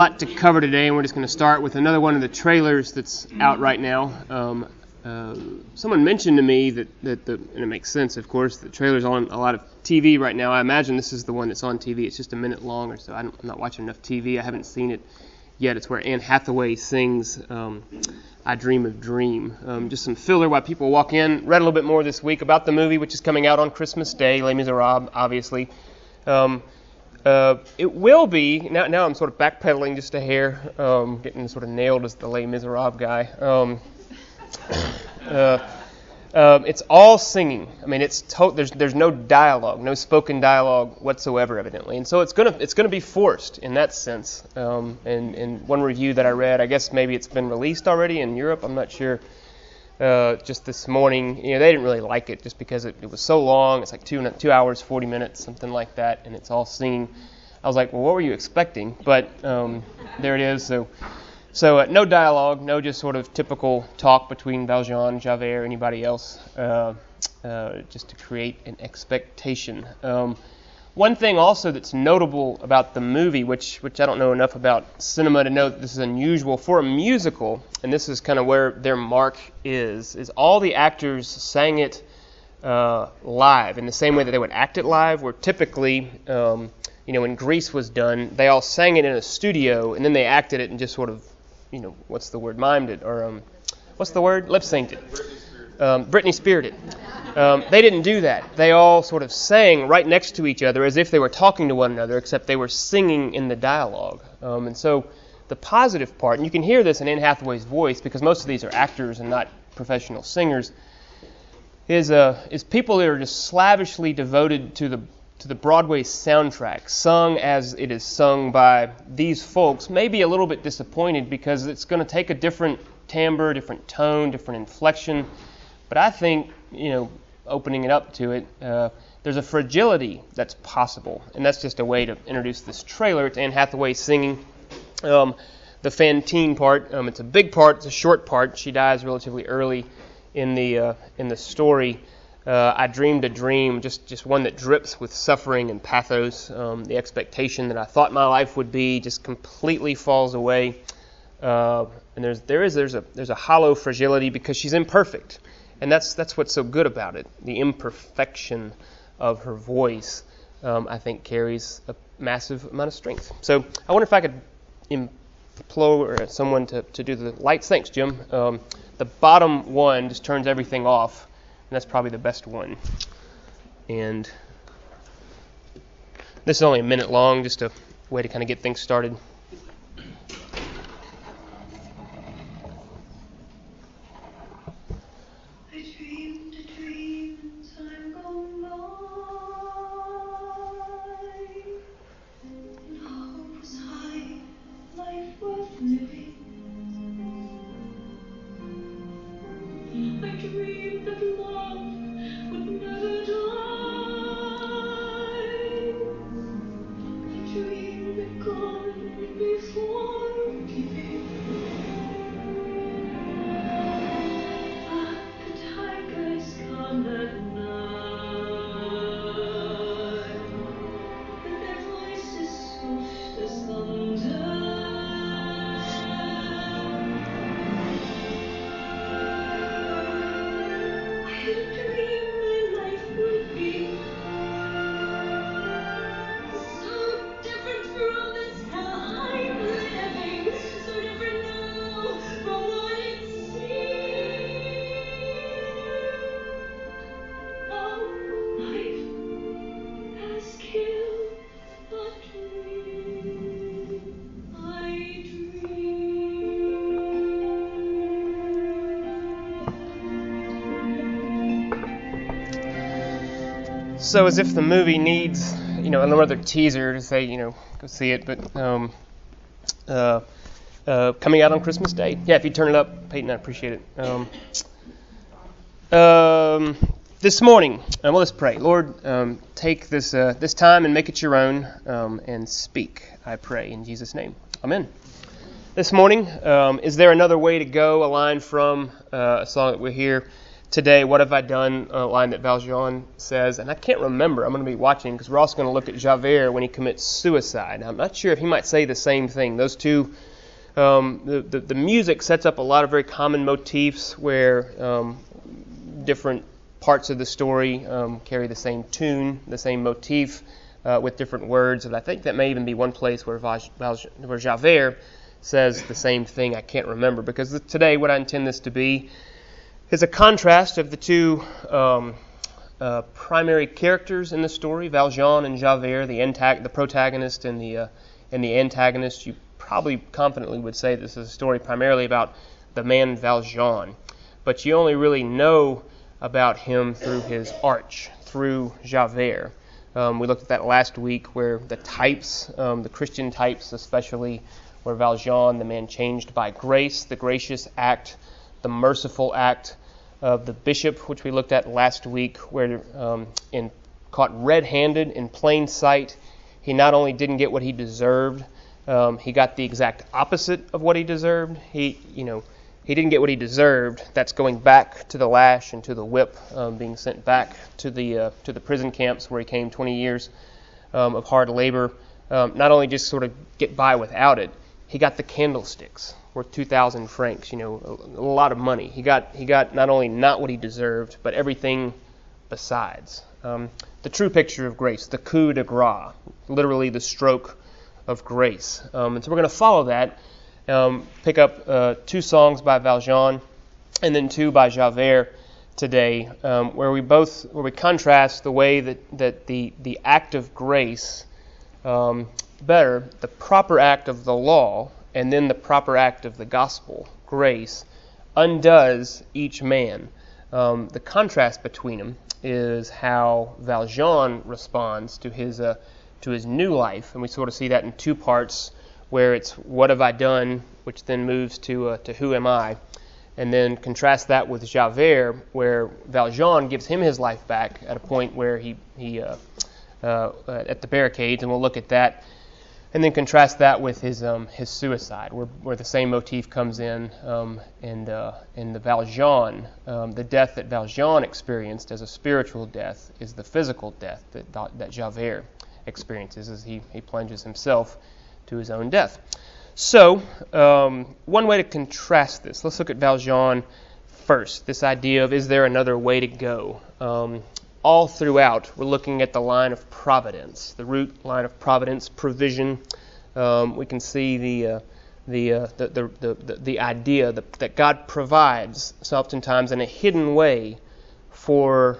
lot to cover today, and we're just going to start with another one of the trailers that's out right now. Um, uh, someone mentioned to me that, that the, and it makes sense, of course, the trailer's on a lot of TV right now. I imagine this is the one that's on TV. It's just a minute long or so. I'm not watching enough TV. I haven't seen it yet. It's where Anne Hathaway sings um, I Dream of Dream. Um, just some filler while people walk in. Read a little bit more this week about the movie, which is coming out on Christmas Day, Les Miserables, obviously. Um, uh, it will be now. Now I'm sort of backpedaling just a hair, um, getting sort of nailed as the Les Miserables guy. Um, uh, um, it's all singing. I mean, it's to- there's there's no dialogue, no spoken dialogue whatsoever, evidently, and so it's gonna it's gonna be forced in that sense. Um, and in one review that I read, I guess maybe it's been released already in Europe. I'm not sure. Uh, just this morning, you know, they didn't really like it just because it, it was so long. It's like two two hours, 40 minutes, something like that, and it's all singing. I was like, well, what were you expecting? But um, there it is. So, so uh, no dialogue, no just sort of typical talk between Valjean, Javert, anybody else, uh, uh, just to create an expectation. Um, one thing also that's notable about the movie, which which I don't know enough about cinema to know that this is unusual for a musical, and this is kind of where their mark is, is all the actors sang it uh, live in the same way that they would act it live. Where typically, um, you know, when Grease was done, they all sang it in a studio, and then they acted it and just sort of, you know, what's the word, mimed it or um, what's the word, lip synced it, um, Britney it. Um, they didn't do that. They all sort of sang right next to each other as if they were talking to one another, except they were singing in the dialogue. Um, and so the positive part, and you can hear this in Anne Hathaway's voice because most of these are actors and not professional singers, is uh, is people that are just slavishly devoted to the to the Broadway soundtrack, sung as it is sung by these folks. Maybe a little bit disappointed because it's going to take a different timbre, different tone, different inflection. But I think you know opening it up to it, uh, there's a fragility that's possible, and that's just a way to introduce this trailer. It's Anne Hathaway singing um, the Fantine part. Um, it's a big part. It's a short part. She dies relatively early in the uh, in the story. Uh, I dreamed a dream, just just one that drips with suffering and pathos. Um, the expectation that I thought my life would be just completely falls away. Uh, and there's there is there's a there's a hollow fragility because she's imperfect. And that's that's what's so good about it. The imperfection of her voice, um, I think, carries a massive amount of strength. So I wonder if I could implore someone to, to do the lights. Thanks, Jim. Um, the bottom one just turns everything off, and that's probably the best one. And this is only a minute long, just a way to kind of get things started. So as if the movie needs, you know, another teaser to say, you know, go see it, but um, uh, uh, coming out on Christmas Day. Yeah, if you turn it up, Peyton, I appreciate it. Um, um, this morning, uh, well, let's pray. Lord, um, take this uh, this time and make it your own, um, and speak. I pray in Jesus' name. Amen. This morning, um, is there another way to go? A line from uh, a song that we hear today, What Have I Done? a line that Valjean says, and I can't remember. I'm going to be watching because we're also going to look at Javert when he commits suicide. I'm not sure if he might say the same thing. Those two, um, the, the, the, music sets up a lot of very common motifs where um, different parts of the story um, carry the same tune, the same motif. Uh, with different words, and I think that may even be one place where, Val, Val, where Javert says the same thing. I can't remember because today, what I intend this to be is a contrast of the two um, uh, primary characters in the story, Valjean and Javert, the, the protagonist and the, uh, and the antagonist. You probably confidently would say this is a story primarily about the man Valjean, but you only really know about him through his arch, through Javert. Um, we looked at that last week where the types, um, the Christian types especially, where Valjean, the man changed by grace, the gracious act, the merciful act of the bishop, which we looked at last week, where um, in caught red-handed in plain sight, he not only didn't get what he deserved, um, he got the exact opposite of what he deserved. He, you know, he didn't get what he deserved. That's going back to the lash and to the whip, um, being sent back to the uh, to the prison camps where he came 20 years um, of hard labor. Um, not only just sort of get by without it, he got the candlesticks worth 2,000 francs, you know, a, a, lot of money. He got, he got not only not what he deserved, but everything besides. Um, the true picture of grace, the coup de grace, literally the stroke of grace. Um, and so we're going to follow that, um, pick up uh, two songs by Valjean and then two by Javert today, um, where we both where we contrast the way that, that the, the act of grace um, better the proper act of the law and then the proper act of the gospel, grace, undoes each man. Um, the contrast between them is how Valjean responds to his uh, to his new life, and we sort of see that in two parts, where it's "What have I done?" which then moves to uh, to "Who am I?" and then contrast that with Javert, where Valjean gives him his life back at a point where he he uh, uh at the barricades, and we'll look at that and then contrast that with his um, his suicide, where, where the same motif comes in, um, and uh, in the Valjean, um, the death that Valjean experienced as a spiritual death is the physical death that that Javert experiences as he he plunges himself to his own death. So, um, one way to contrast this, let's look at Valjean first. This idea of is there another way to go? All throughout, we're looking at the line of providence, the root line of providence, provision. Um, we can see the, uh, the, uh, the, the, the, the, idea that, that God provides, so oftentimes in a hidden way, for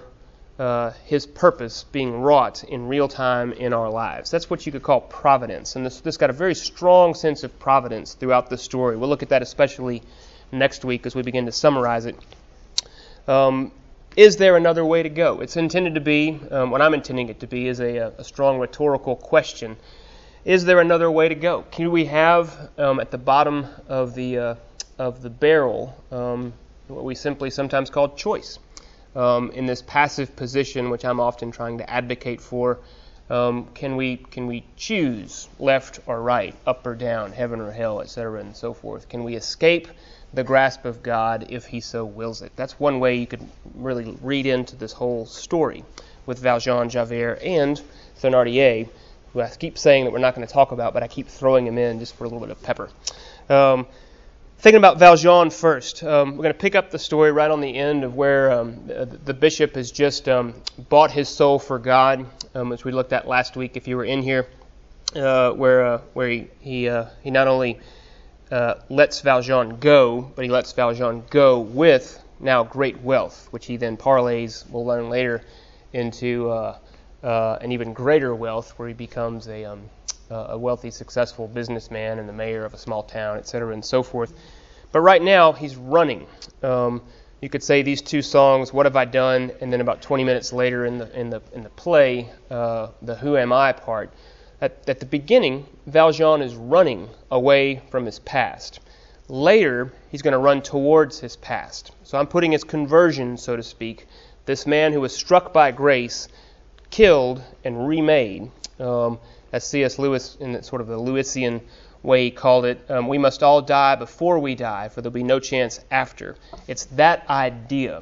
uh, His purpose being wrought in real time in our lives. That's what you could call providence. And this, this got a very strong sense of providence throughout the story. We'll look at that especially next week as we begin to summarize it. Um, is there another way to go? It's intended to be, um, what I'm intending it to be, is a, a, strong rhetorical question. Is there another way to go? Can we have um, at the bottom of the uh, of the barrel um, what we simply sometimes call choice? Um, in this passive position, which I'm often trying to advocate for, um, can we can we choose left or right, up or down, heaven or hell, etc., and so forth? Can we escape? The grasp of God if he so wills it. That's one way you could really read into this whole story with Valjean, Javert, and Thénardier, who I keep saying that we're not going to talk about, but I keep throwing him in just for a little bit of pepper. Um, thinking about Valjean first, um, we're going to pick up the story right on the end of where um, the, bishop has just um, bought his soul for God, um, which we looked at last week if you were in here, uh, where uh, where he he, uh, he not only uh, lets Valjean go, but he lets Valjean go with now great wealth, which he then parlays, we'll learn later, into uh, uh, an even greater wealth where he becomes a, um, a wealthy, successful businessman and the mayor of a small town, etc., and so forth. But right now, he's running. Um, you could say these two songs, "What Have I Done," and then about 20 minutes later in the in the in the play, uh, the "Who Am I" part at, at the beginning, Valjean is running away from his past. Later, he's going to run towards his past. So I'm putting his conversion, so to speak, this man who was struck by grace, killed, and remade. Um, as C.S. Lewis, in sort of the Lewisian way, called it, um, we must all die before we die, for there'll be no chance after. It's that idea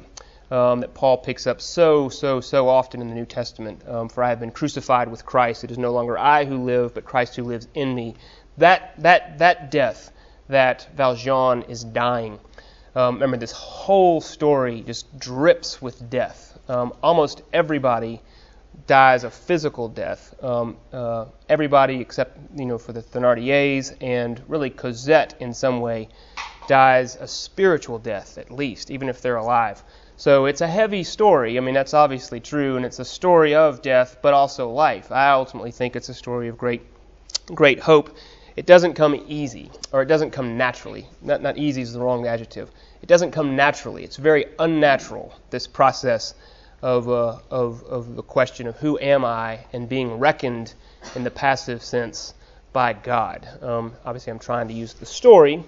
um, that Paul picks up so, so, so often in the New Testament. Um, For I have been crucified with Christ. It is no longer I who live, but Christ who lives in me. That, that, that death that Valjean is dying. Um, remember, this whole story just drips with death. Um, almost everybody dies a physical death. Um, uh, everybody except, you know, for the Thénardiers and really Cosette in some way dies a spiritual death at least, even if they're alive. So it's a heavy story. I mean, that's obviously true, and it's a story of death, but also life. I ultimately think it's a story of great, great hope. It doesn't come easy, or it doesn't come naturally. Not, not easy is the wrong adjective. It doesn't come naturally. It's very unnatural, this process of, uh, of, of the question of who am I and being reckoned in the passive sense by God. Um, obviously, I'm trying to use the story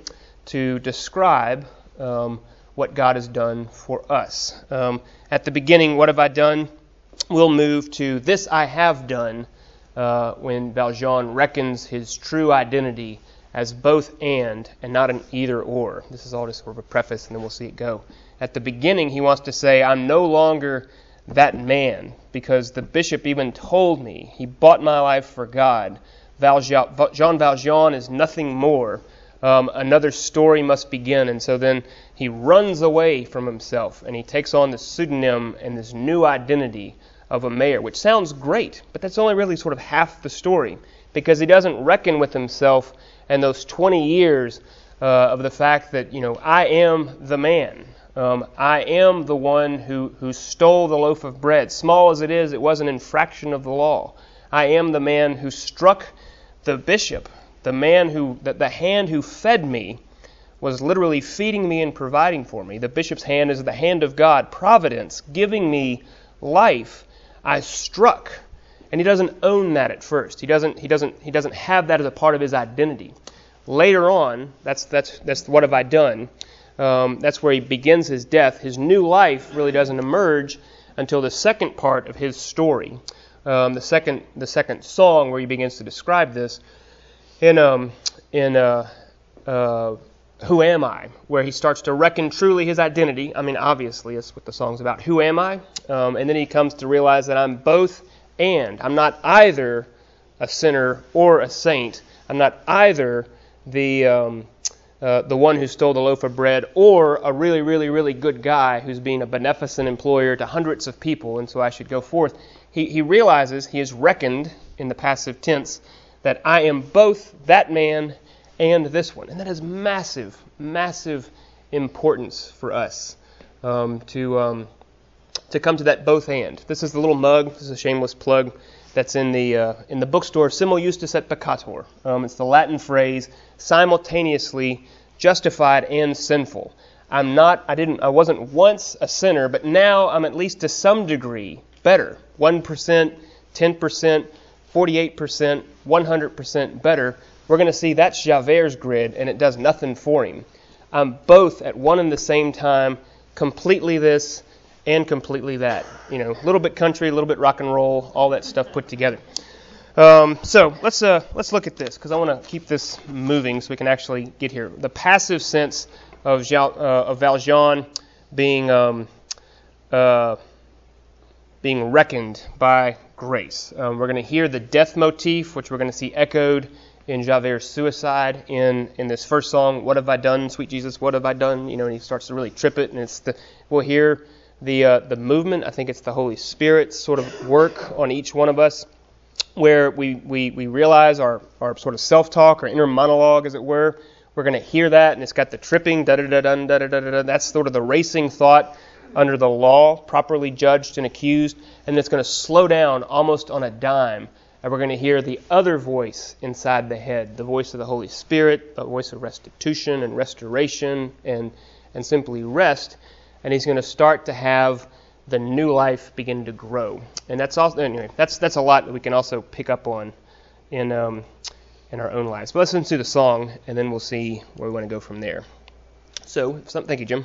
to describe um, what God has done for us. Um, at the beginning, what have I done? We'll move to this I have done uh, when Valjean reckons his true identity as both and and not an either or. This is all just sort of a preface, and then we'll see it go. At the beginning, he wants to say, I'm no longer that man because the bishop even told me he bought my life for God. Valjean, Jean Valjean is nothing more um, another story must begin. And so then he runs away from himself and he takes on the pseudonym and this new identity of a mayor, which sounds great, but that's only really sort of half the story because he doesn't reckon with himself and those 20 years uh, of the fact that, you know, I am the man. Um, I am the one who, who stole the loaf of bread. Small as it is, it was an infraction of the law. I am the man who struck the bishop the man who, the, the hand who fed me, was literally feeding me and providing for me. The bishop's hand is the hand of God, providence, giving me life. I struck. And he doesn't own that at first. He doesn't, he doesn't, he doesn't have that as a part of his identity. Later on, that's, that's, that's what have I done? Um, that's where he begins his death. His new life really doesn't emerge until the second part of his story. Um, the second, the second song where he begins to describe this in um, in uh, uh, Who Am I, where he starts to reckon truly his identity. I mean, obviously, that's what the song's about. Who am I? Um, and then he comes to realize that I'm both and. I'm not either a sinner or a saint. I'm not either the um, uh, the one who stole the loaf of bread, or a really, really, really good guy who's being a beneficent employer to hundreds of people, and so I should go forth. He, he realizes he is reckoned in the passive tense that I am both that man and this one. And that has massive, massive importance for us um, to, um, to come to that both and. This is the little mug, this is a shameless plug, that's in the, uh, in the bookstore, Simul Justus et Peccator. Um, it's the Latin phrase, simultaneously justified and sinful. I'm not, I didn't, I wasn't once a sinner, but now I'm at least to some degree better. 1%, 10%, 48%, 100% better, we're going to see that's Javert's grid and it does nothing for him. I'm both at one and the same time, completely this and completely that. You know, a little bit country, a little bit rock and roll, all that stuff put together. Um, so let's uh, let's look at this because I want to keep this moving so we can actually get here. The passive sense of, Jean, uh, of Valjean being um, uh, being reckoned by grace. Um, we're going to hear the death motif, which we're going to see echoed in Javert's suicide in, in this first song, What Have I Done, Sweet Jesus, What Have I Done? You know, and he starts to really trip it, and it's the, we'll hear the, uh, the movement. I think it's the Holy Spirit's sort of work on each one of us, where we, we, we realize our, our sort of self talk, our inner monologue, as it were. We're going to hear that, and it's got the tripping, da da da da da da da. That's sort of the racing thought under the law, properly judged and accused, and it's going to slow down almost on a dime. And we're going to hear the other voice inside the head, the voice of the Holy Spirit, the voice of restitution and restoration and, and simply rest. And he's going to start to have the new life begin to grow. And that's also anyway, that's that's a lot that we can also pick up on in um, in our own lives. But let's listen to the song, and then we'll see where we want to go from there. So, thank you, Jim.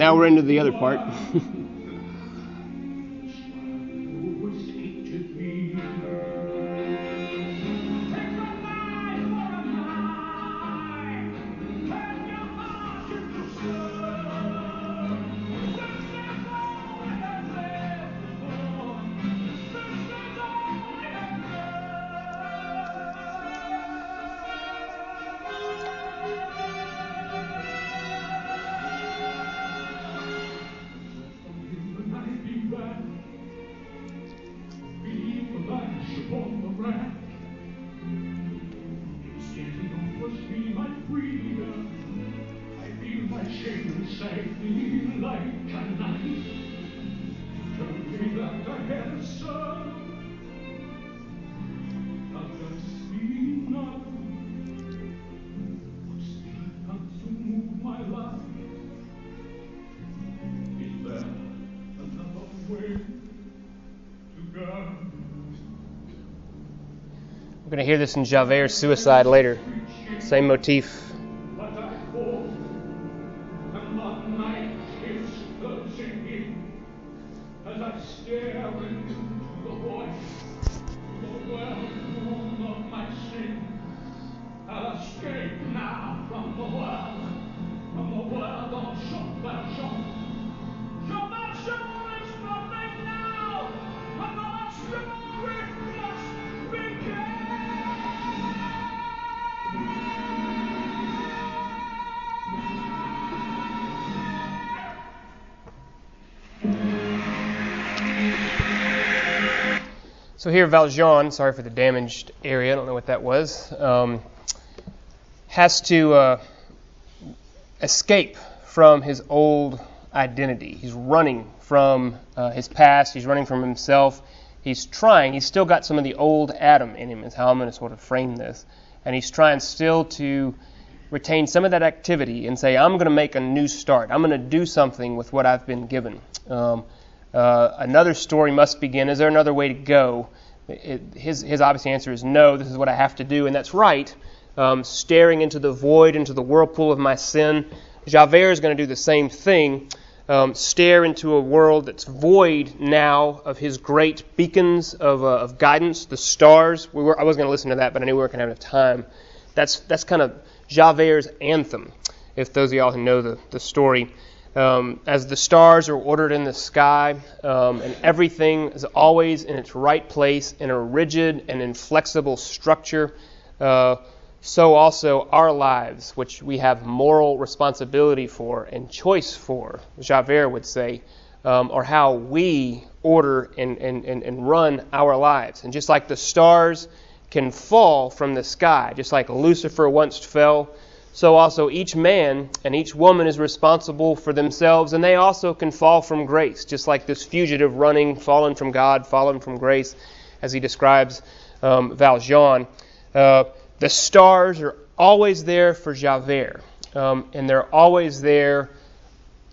Now we're into the other part. going to hear this in Javert's Suicide later. Same motif. So here, Valjean, sorry for the damaged area, I don't know what that was, um, has to uh, escape from his old identity. He's running from uh, his past, he's running from himself. He's trying, he's still got some of the old Adam in him, is how I'm going to sort of frame this. And he's trying still to retain some of that activity and say, I'm going to make a new start. I'm going to do something with what I've been given. Um, uh, another story must begin. Is there another way to go? It, his, his obvious answer is no, this is what I have to do, and that's right. Um, staring into the void, into the whirlpool of my sin. Javert is going to do the same thing. Um, stare into a world that's void now of his great beacons of, uh, of guidance, the stars. We were, I was going to listen to that, but I knew we weren't going to have enough time. That's, that's kind of Javert's anthem, if those of y'all who know the, the story um, as the stars are ordered in the sky, um, and everything is always in its right place in a rigid and inflexible structure, uh, so also our lives, which we have moral responsibility for and choice for, Javert would say, um, are how we order and, and, and, and run our lives. And just like the stars can fall from the sky, just like Lucifer once fell, so also each man and each woman is responsible for themselves, and they also can fall from grace, just like this fugitive running, fallen from God, fallen from grace, as he describes um, Valjean. Uh, the stars are always there for Javert, um, and they're always there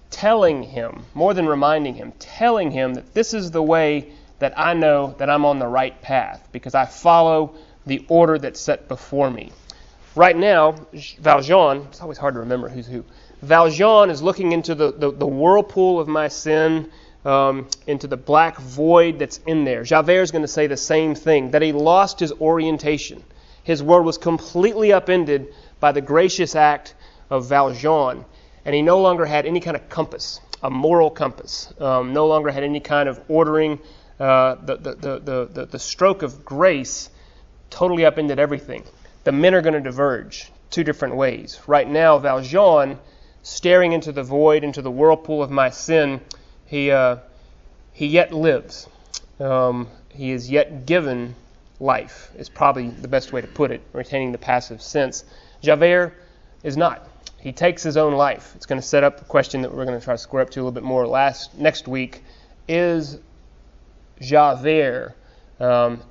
telling him, more than reminding him, telling him that this is the way that I know that I'm on the right path, because I follow the order that's set before me. Right now, Valjean, it's always hard to remember who's who. Valjean is looking into the, the, the whirlpool of my sin, um, into the black void that's in there. Javert is going to say the same thing that he lost his orientation. His world was completely upended by the gracious act of Valjean, and he no longer had any kind of compass, a moral compass, um, no longer had any kind of ordering. Uh, the, the, the, the, the stroke of grace totally upended everything the men are going to diverge two different ways. Right now, Valjean, staring into the void, into the whirlpool of my sin, he, uh, he yet lives. Um, he is yet given life, is probably the best way to put it, retaining the passive sense. Javert is not. He takes his own life. It's going to set up a question that we're going to try to square up to a little bit more last next week. Is Javert um,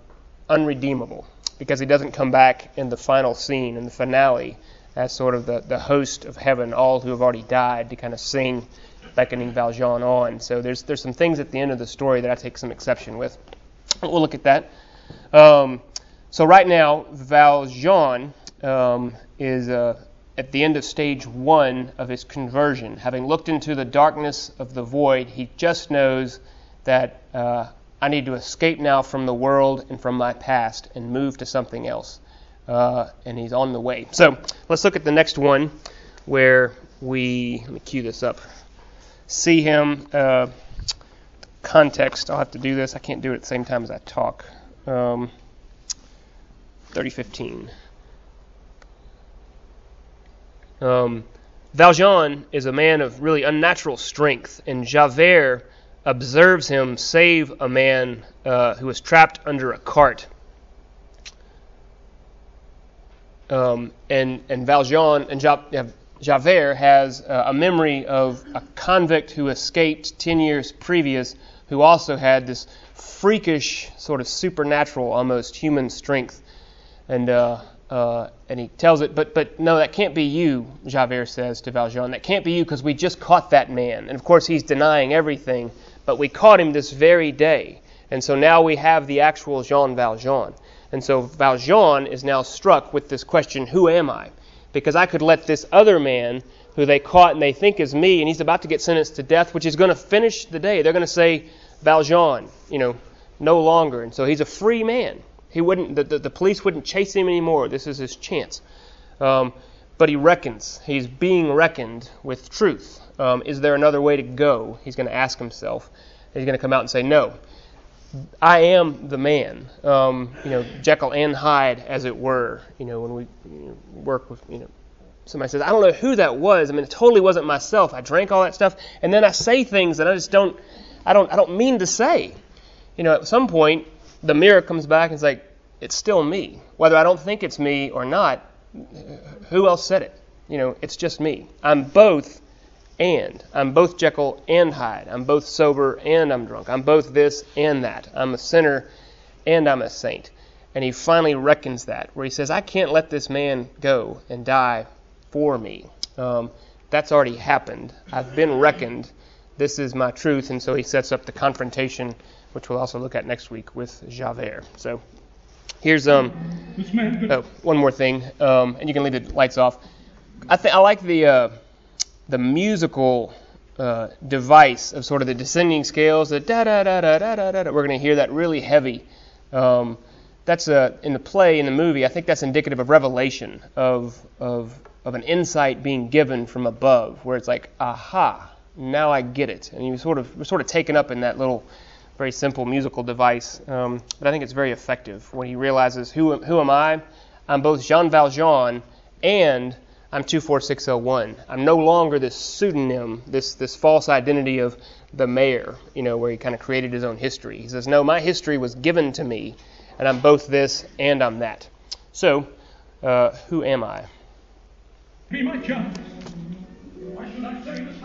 unredeemable? because he doesn't come back in the final scene, in the finale, as sort of the, the host of heaven, all who have already died, to kind of sing beckoning Valjean on. So there's there's some things at the end of the story that I take some exception with. We'll look at that. Um, So right now, Valjean um, is uh, at the end of stage one of his conversion. Having looked into the darkness of the void, he just knows that uh, I need to escape now from the world and from my past and move to something else. Uh, and he's on the way. So let's look at the next one where we, let me cue this up, see him. Uh, context, I'll have to do this. I can't do it at the same time as I talk. Um, 3015. Um, Valjean is a man of really unnatural strength, and Javert observes him save a man uh, who was trapped under a cart. Um, and and Valjean and Javert has uh, a memory of a convict who escaped ten years previous, who also had this freakish, sort of supernatural, almost human strength, and uh, uh, and he tells it, but but no, that can't be you, Javert says to Valjean. That can't be you because we just caught that man. And of course, he's denying everything, but we caught him this very day. And so now we have the actual Jean Valjean. And so Valjean is now struck with this question Who am I? Because I could let this other man who they caught and they think is me, and he's about to get sentenced to death, which is going to finish the day. They're going to say, Valjean, you know, no longer. And so he's a free man. He wouldn't. The, the, the police wouldn't chase him anymore. This is his chance. Um, but he reckons. He's being reckoned with truth. Um, is there another way to go? He's going to ask himself. He's going to come out and say, No. I am the man. Um, you know, Jekyll and Hyde, as it were. You know, when we you know, work with, you know, somebody says, I don't know who that was. I mean, it totally wasn't myself. I drank all that stuff, and then I say things that I just don't, I don't, I don't mean to say. You know, at some point, the mirror comes back and it's like, it's still me. Whether I don't think it's me or not, who else said it? You know, it's just me. I'm both and. I'm both Jekyll and Hyde. I'm both sober and I'm drunk. I'm both this and that. I'm a sinner and I'm a saint. And he finally reckons that, where he says, I can't let this man go and die for me. Um, that's already happened. I've been reckoned. This is my truth. And so he sets up the confrontation which we'll also look at next week with Javert. So here's um oh, one more thing, um, and you can leave the lights off. I think I like the uh, the musical uh, device of sort of the descending scales, the da da da da da da da. We're going to hear that really heavy. Um, that's a, uh, in the play, in the movie. I think that's indicative of revelation, of of of an insight being given from above, where it's like, aha, now I get it, and you sort of we're sort of taken up in that little very simple musical device, um, but I think it's very effective when he realizes who, who am I? I'm both Jean Valjean and I'm 24601. I'm no longer this pseudonym, this, this false identity of the mayor, you know, where he kind of created his own history. He says, No, my history was given to me, and I'm both this and I'm that. So, uh, who am I? Be my judge. Why should I say this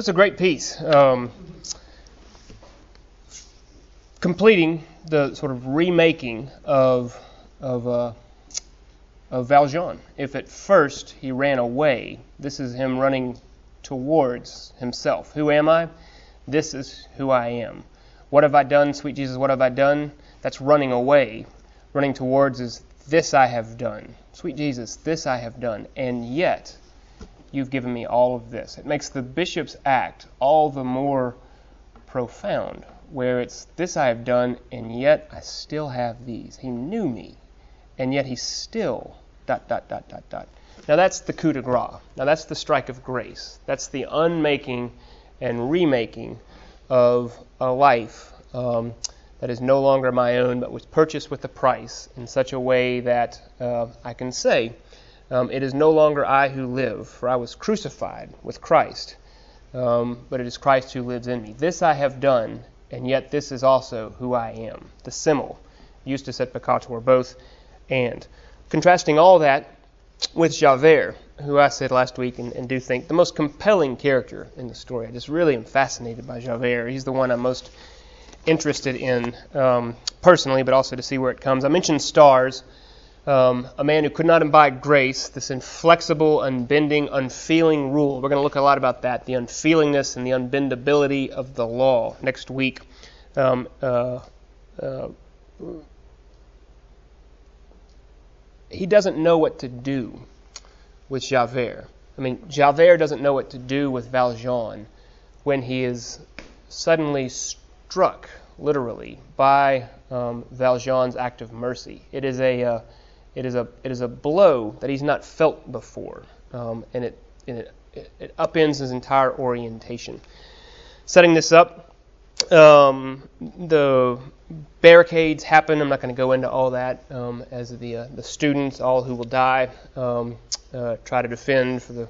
it's a great piece. Um, completing the sort of remaking of of uh, of Valjean. If at first he ran away, this is him running towards himself. Who am I? This is who I am. What have I done, sweet Jesus? What have I done? That's running away. Running towards is this I have done. Sweet Jesus, this I have done. And yet, you've given me all of this. It makes the bishop's act all the more profound, where it's this I have done, and yet I still have these. He knew me, and yet he still dot dot dot dot dot. Now that's the coup de grace. Now that's the strike of grace. That's the unmaking and remaking of a life um, that is no longer my own, but was purchased with a price in such a way that uh, I can say, um, It is no longer I who live, for I was crucified with Christ, um, but it is Christ who lives in me. This I have done, and yet this is also who I am. The simul, Justus et peccator, both and. Contrasting all that with Javert, who I said last week and, and, do think the most compelling character in the story. I just really am fascinated by Javert. He's the one I'm most interested in um, personally, but also to see where it comes. I mentioned stars. Um, a man who could not imbibe grace, this inflexible, unbending, unfeeling rule. We're going to look a lot about that, the unfeelingness and the unbendability of the law next week. Um, uh, uh, he doesn't know what to do with Javert. I mean, Javert doesn't know what to do with Valjean when he is suddenly struck, literally, by um, Valjean's act of mercy. It is a uh, it is a it is a blow that he's not felt before, um, and it and it, it, upends his entire orientation. Setting this up, um, the barricades happen. I'm not going to go into all that um, as the uh, the students, all who will die, um, uh, try to defend for the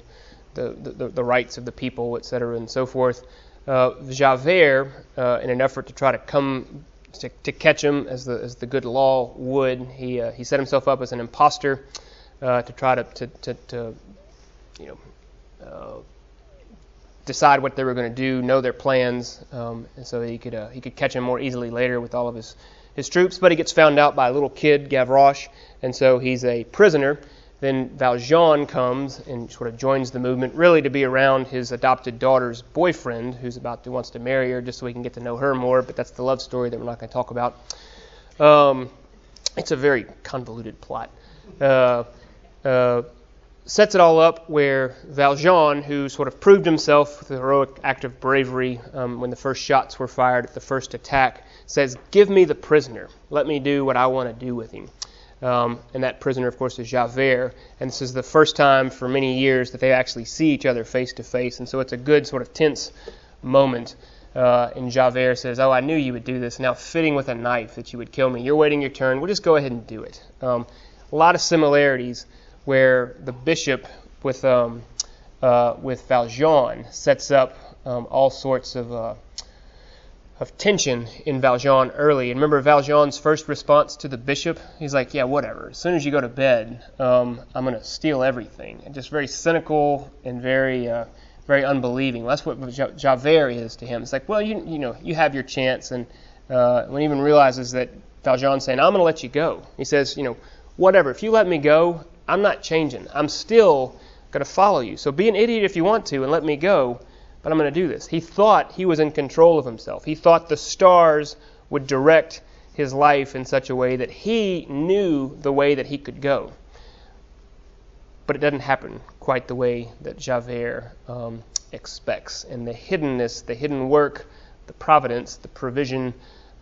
the, the, the rights of the people, etc., and so forth. Uh, Javert, uh, in an effort to try to come to, to, catch him, as the as the good law would, he uh, he set himself up as an impostor uh, to try to to, to, to you know decide what they were going to do, know their plans, um, and so he could uh, he could catch him more easily later with all of his his troops. But he gets found out by a little kid, Gavroche, and so he's a prisoner. Then Valjean comes and sort of joins the movement, really to be around his adopted daughter's boyfriend, who's about to wants to marry her, just so we can get to know her more. But that's the love story that we're not going to talk about. Um, it's a very convoluted plot. Uh, uh, sets it all up where Valjean, who sort of proved himself with a heroic act of bravery um, when the first shots were fired at the first attack, says, Give me the prisoner. Let me do what I want to do with him. Um, and that prisoner, of course, is Javert. And this is the first time for many years that they actually see each other face to face. And so it's a good sort of tense moment. Uh, and Javert says, Oh, I knew you would do this. Now, fitting with a knife that you would kill me. You're waiting your turn. We'll just go ahead and do it. Um, a lot of similarities where the bishop with um, uh, with Valjean sets up um, all sorts of uh, of tension in Valjean early. And remember Valjean's first response to the bishop? He's like, "Yeah, whatever. As soon as you go to bed, um, I'm going to steal everything." And just very cynical and very uh, very unbelieving. That's what Javert is to him. It's like, well, you you know, you have your chance, and uh, when he even realizes that Valjean's saying, "I'm going to let you go," he says, "You know, whatever. If you let me go, I'm not changing. I'm still going to follow you. So be an idiot if you want to and let me go, but I'm going to do this. He thought he was in control of himself. He thought the stars would direct his life in such a way that he knew the way that he could go. But it doesn't happen quite the way that Javert um, expects. And the hiddenness, the hidden work, the providence, the provision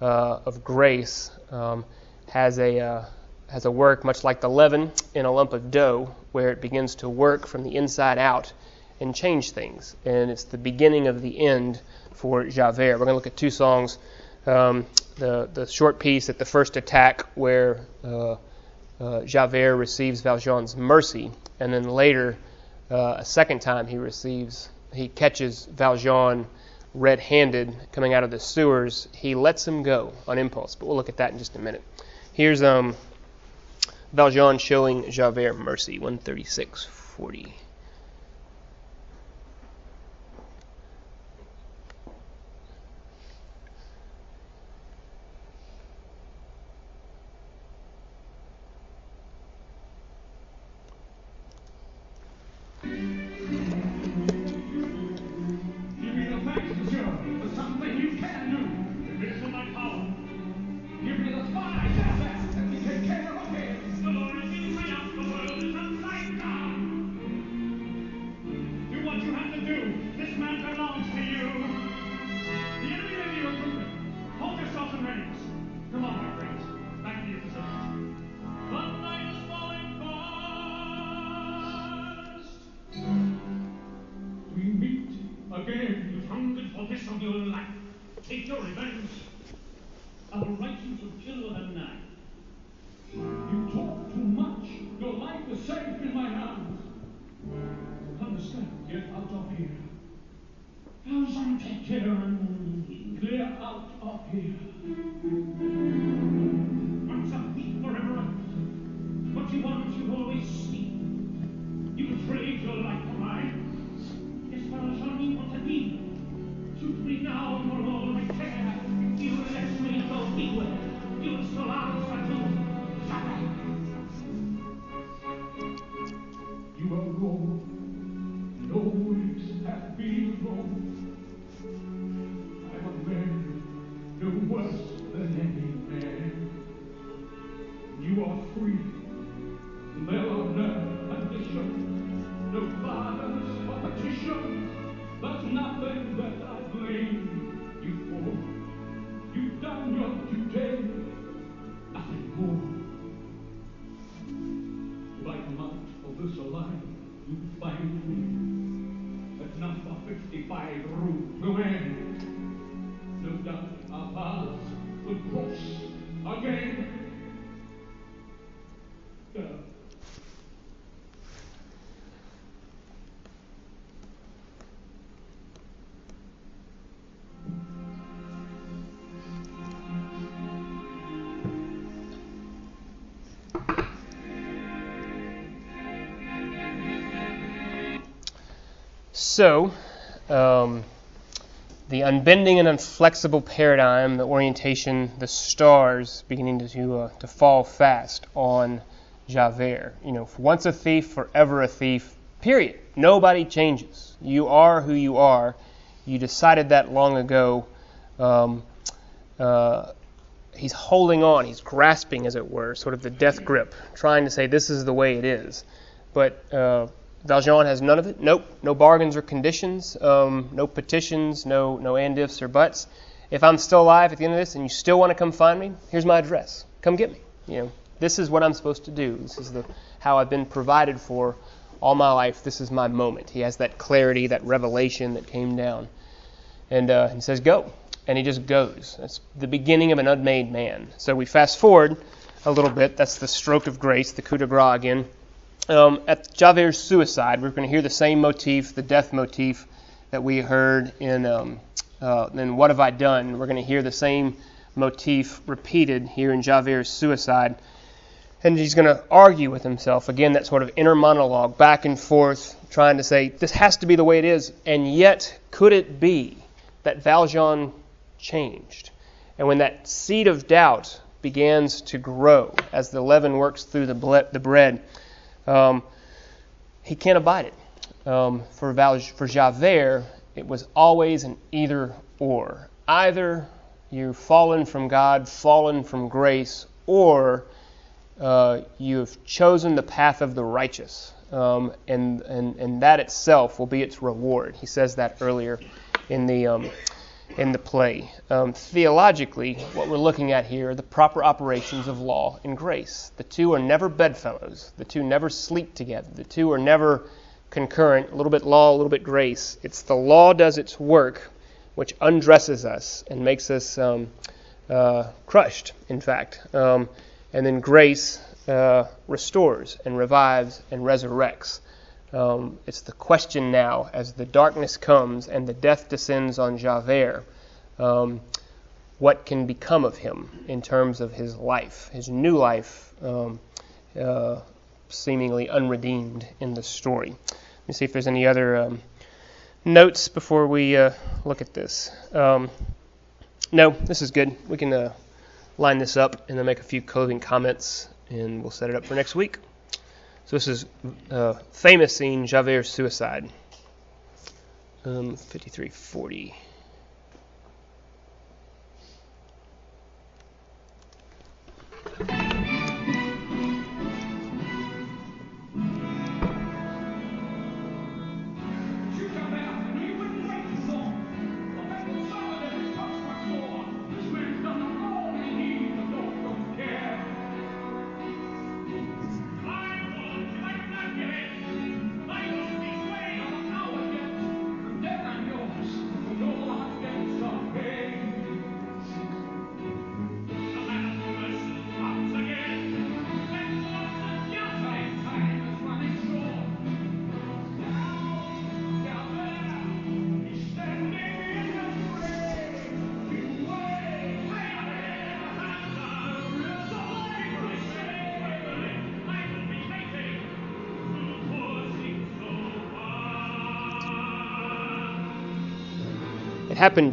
uh, of grace um, has a. Uh, has a work much like the leaven in a lump of dough, where it begins to work from the inside out and change things. And it's the beginning of the end for Javert. We're going to look at two songs. Um, the, the short piece at the first attack, where uh, uh, Javert receives Valjean's mercy, and then later, uh, a second time, he receives, he catches Valjean red handed coming out of the sewers. He lets him go on impulse, but we'll look at that in just a minute. Here's um, Valjean showing Javert mercy, 136.40. I write you to kill at night. You talk too much. Your life is safe in my hands. Understand? Get out of here. Thousand, care and clear out of here. So, um, the unbending and inflexible paradigm, the orientation, the stars beginning to uh, to fall fast on Javert. You know, once a thief, forever a thief. Period. Nobody changes. You are who you are. You decided that long ago. Um, uh, he's holding on. He's grasping, as it were, sort of the death grip, trying to say this is the way it is. But uh, Valjean has none of it. Nope, no bargains or conditions, um, no petitions, no no and ifs or buts. If I'm still alive at the end of this and you still want to come find me, here's my address. Come get me. You know, this is what I'm supposed to do. This is the how I've been provided for all my life. This is my moment. He has that clarity, that revelation that came down, and uh, he says, "Go," and he just goes. That's the beginning of an unmade man. So we fast forward a little bit. That's the stroke of grace, the coup de grace again um, at Javert's suicide, we're going to hear the same motif, the death motif that we heard in um, uh, in What Have I Done. We're going to hear the same motif repeated here in Javert's suicide, and he's going to argue with himself again. That sort of inner monologue, back and forth, trying to say this has to be the way it is, and yet could it be that Valjean changed? And when that seed of doubt begins to grow as the leaven works through the, ble- the bread um, he can't abide it. Um, for, Val- for Javert, it was always an either or. Either you've fallen from God, fallen from grace, or uh, you have chosen the path of the righteous. Um, and, and, and that itself will be its reward. He says that earlier in the, um, in the play. Um, theologically, what we're looking at here are the proper operations of law and grace. The two are never bedfellows, the two never sleep together, the two are never concurrent, a little bit law, a little bit grace. It's the law does its work, which undresses us and makes us um, uh, crushed, in fact. Um, and then grace uh, restores and revives and resurrects. Um, it's the question now as the darkness comes and the death descends on Javert. Um, what can become of him in terms of his life, his new life, um, uh, seemingly unredeemed in the story? Let me see if there's any other um, notes before we uh, look at this. Um, no, this is good. We can uh, line this up and then make a few closing comments, and we'll set it up for next week. So this is a famous scene, Javert's suicide. Um, 5340.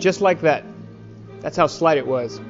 just like that. That's how slight it was.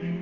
you.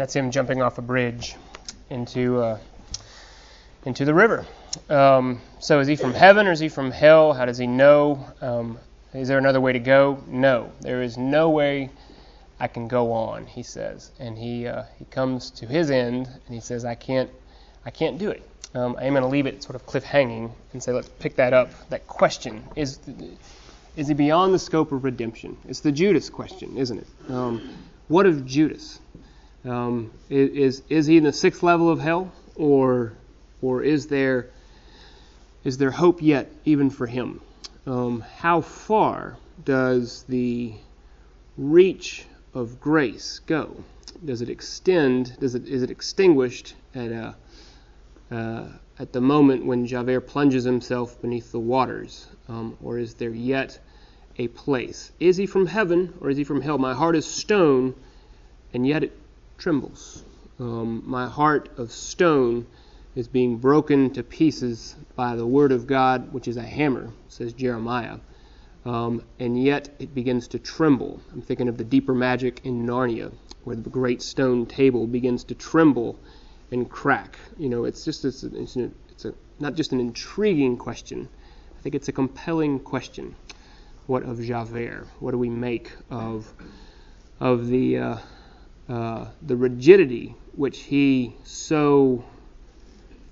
And that's him jumping off a bridge into uh, into the river. Um, so is he from heaven or is he from hell? How does he know? Um, is there another way to go? No, there is no way I can go on. He says, and he uh, he comes to his end and he says, I can't I can't do it. Um, I am going to leave it sort of cliffhanging and say, let's pick that up. That question is is he beyond the scope of redemption? It's the Judas question, isn't it? Um, what of Judas? Um, is is he in the sixth level of hell, or or is there is there hope yet even for him? Um, how far does the reach of grace go? Does it extend? Does it is it extinguished at a uh, at the moment when Javert plunges himself beneath the waters, um, or is there yet a place? Is he from heaven or is he from hell? My heart is stone, and yet it trembles. Um, my heart of stone is being broken to pieces by the word of God, which is a hammer, says Jeremiah. Um, and yet it begins to tremble. I'm thinking of the deeper magic in Narnia, where the great stone table begins to tremble and crack. You know, it's just it's, it's, a, it's a, not just an intriguing question. I think it's a compelling question. What of Javert? What do we make of of the uh, uh, the rigidity which he so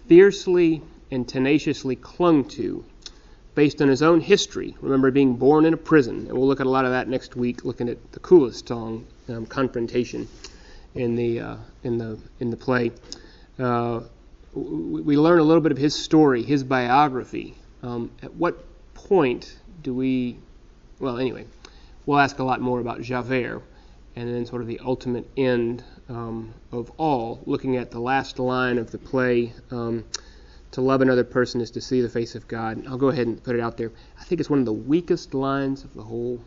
fiercely and tenaciously clung to based on his own history. Remember being born in a prison, and we'll look at a lot of that next week, looking at the coolest song, um, "Confrontation," in the uh, in the in the play. Uh, we learn a little bit of his story, his biography. Um, at what point do we? Well, anyway, we'll ask a lot more about Javert, and then sort of the ultimate end um, of all, looking at the last line of the play. Um, to love another person is to see the face of God. I'll go ahead and put it out there. I think it's one of the weakest lines of the whole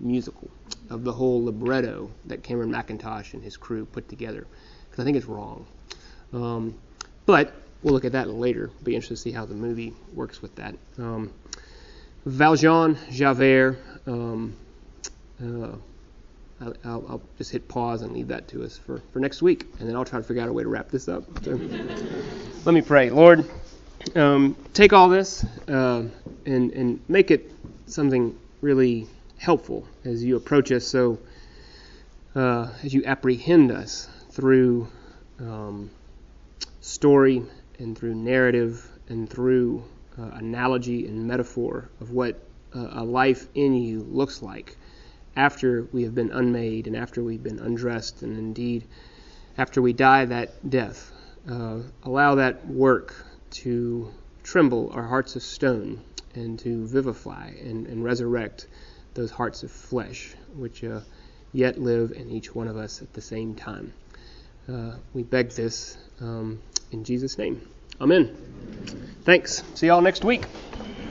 musical, of the whole libretto that Cameron Mackintosh and his crew put together, because I think it's wrong. Um, but we'll look at that later. Be interested to see how the movie works with that. Um, Valjean, Javert. Um, uh, I'll, I'll, just hit pause and leave that to us for, for next week, and then I'll try to figure out a way to wrap this up. So, let me pray. Lord, um, take all this uh, and, and make it something really helpful as you approach us, so uh, as you apprehend us through um, story and through narrative and through uh, analogy and metaphor of what a life in you looks like after we have been unmade and after we've been undressed and indeed after we die that death. Uh, allow that work to tremble our hearts of stone and to vivify and, and resurrect those hearts of flesh which uh, yet live in each one of us at the same time. Uh, we beg this um, in Jesus' name. Amen. Thanks. See y'all next week.